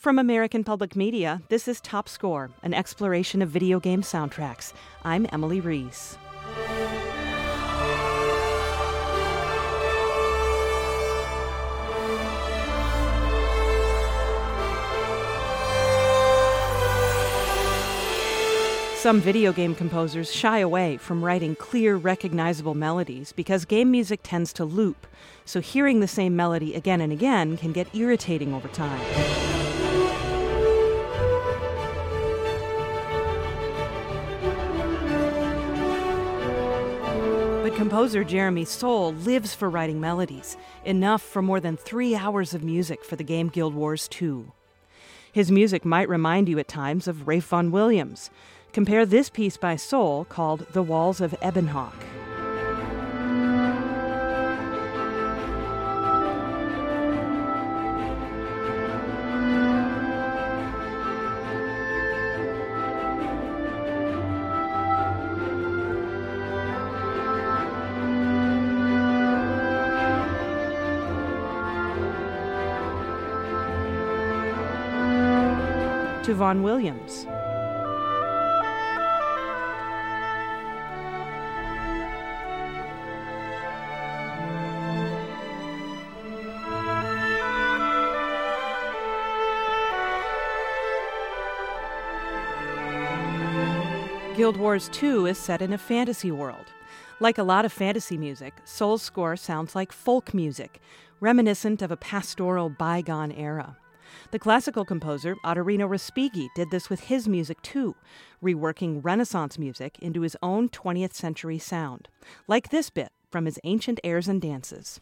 From American Public Media, this is Top Score, an exploration of video game soundtracks. I'm Emily Reese. Some video game composers shy away from writing clear, recognizable melodies because game music tends to loop, so hearing the same melody again and again can get irritating over time. Composer Jeremy Soule lives for writing melodies, enough for more than three hours of music for the game Guild Wars 2. His music might remind you at times of Ralph Vaughan Williams, Compare this piece by Soule called The Walls of Ebonhawke. To Vaughan Williams. Guild Wars 2 is set in a fantasy world. Like a lot of fantasy music, Soule's score sounds like folk music, reminiscent of a pastoral bygone era. The classical composer Ottorino Respighi did this with his music too, reworking Renaissance music into his own 20th century sound, like this bit from his ancient airs and dances.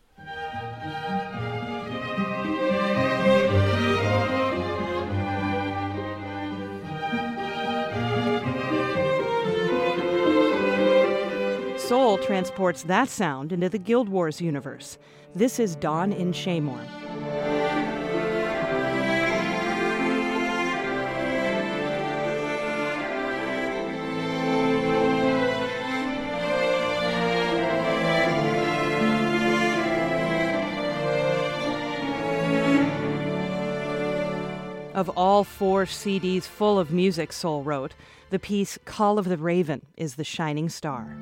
Soule transports that sound into the Guild Wars universe. This is Dawn in Shaemoor. Of all four CDs full of music Soule wrote, the piece Call of the Raven is the shining star.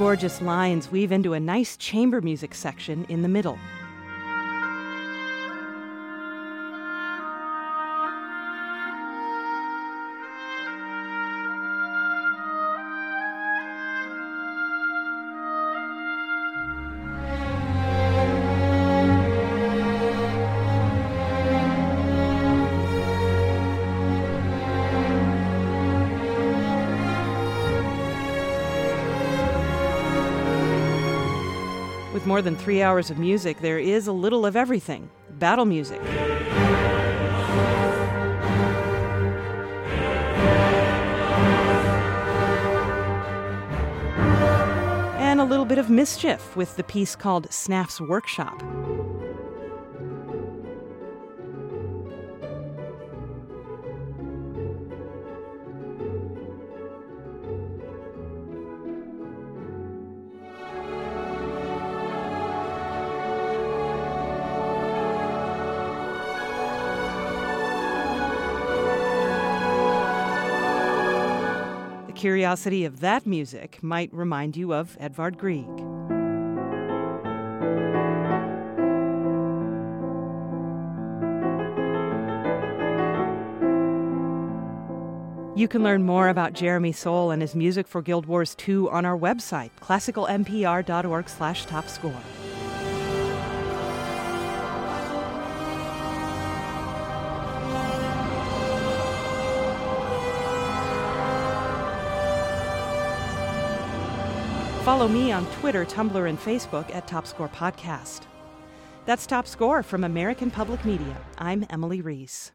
Gorgeous lines weave into a nice chamber music section in the middle. With more than three hours of music, there is a little of everything battle music. And a little bit of mischief with the piece called Snaff's Workshop. Curiosity of that music might remind you of Edvard Grieg. You can learn more about Jeremy Soule and his music for Guild Wars 2 on our website, classicalmpr.org Follow me on Twitter, Tumblr, and Facebook at Top Score Podcast. That's Top Score from American Public Media. I'm Emily Reese.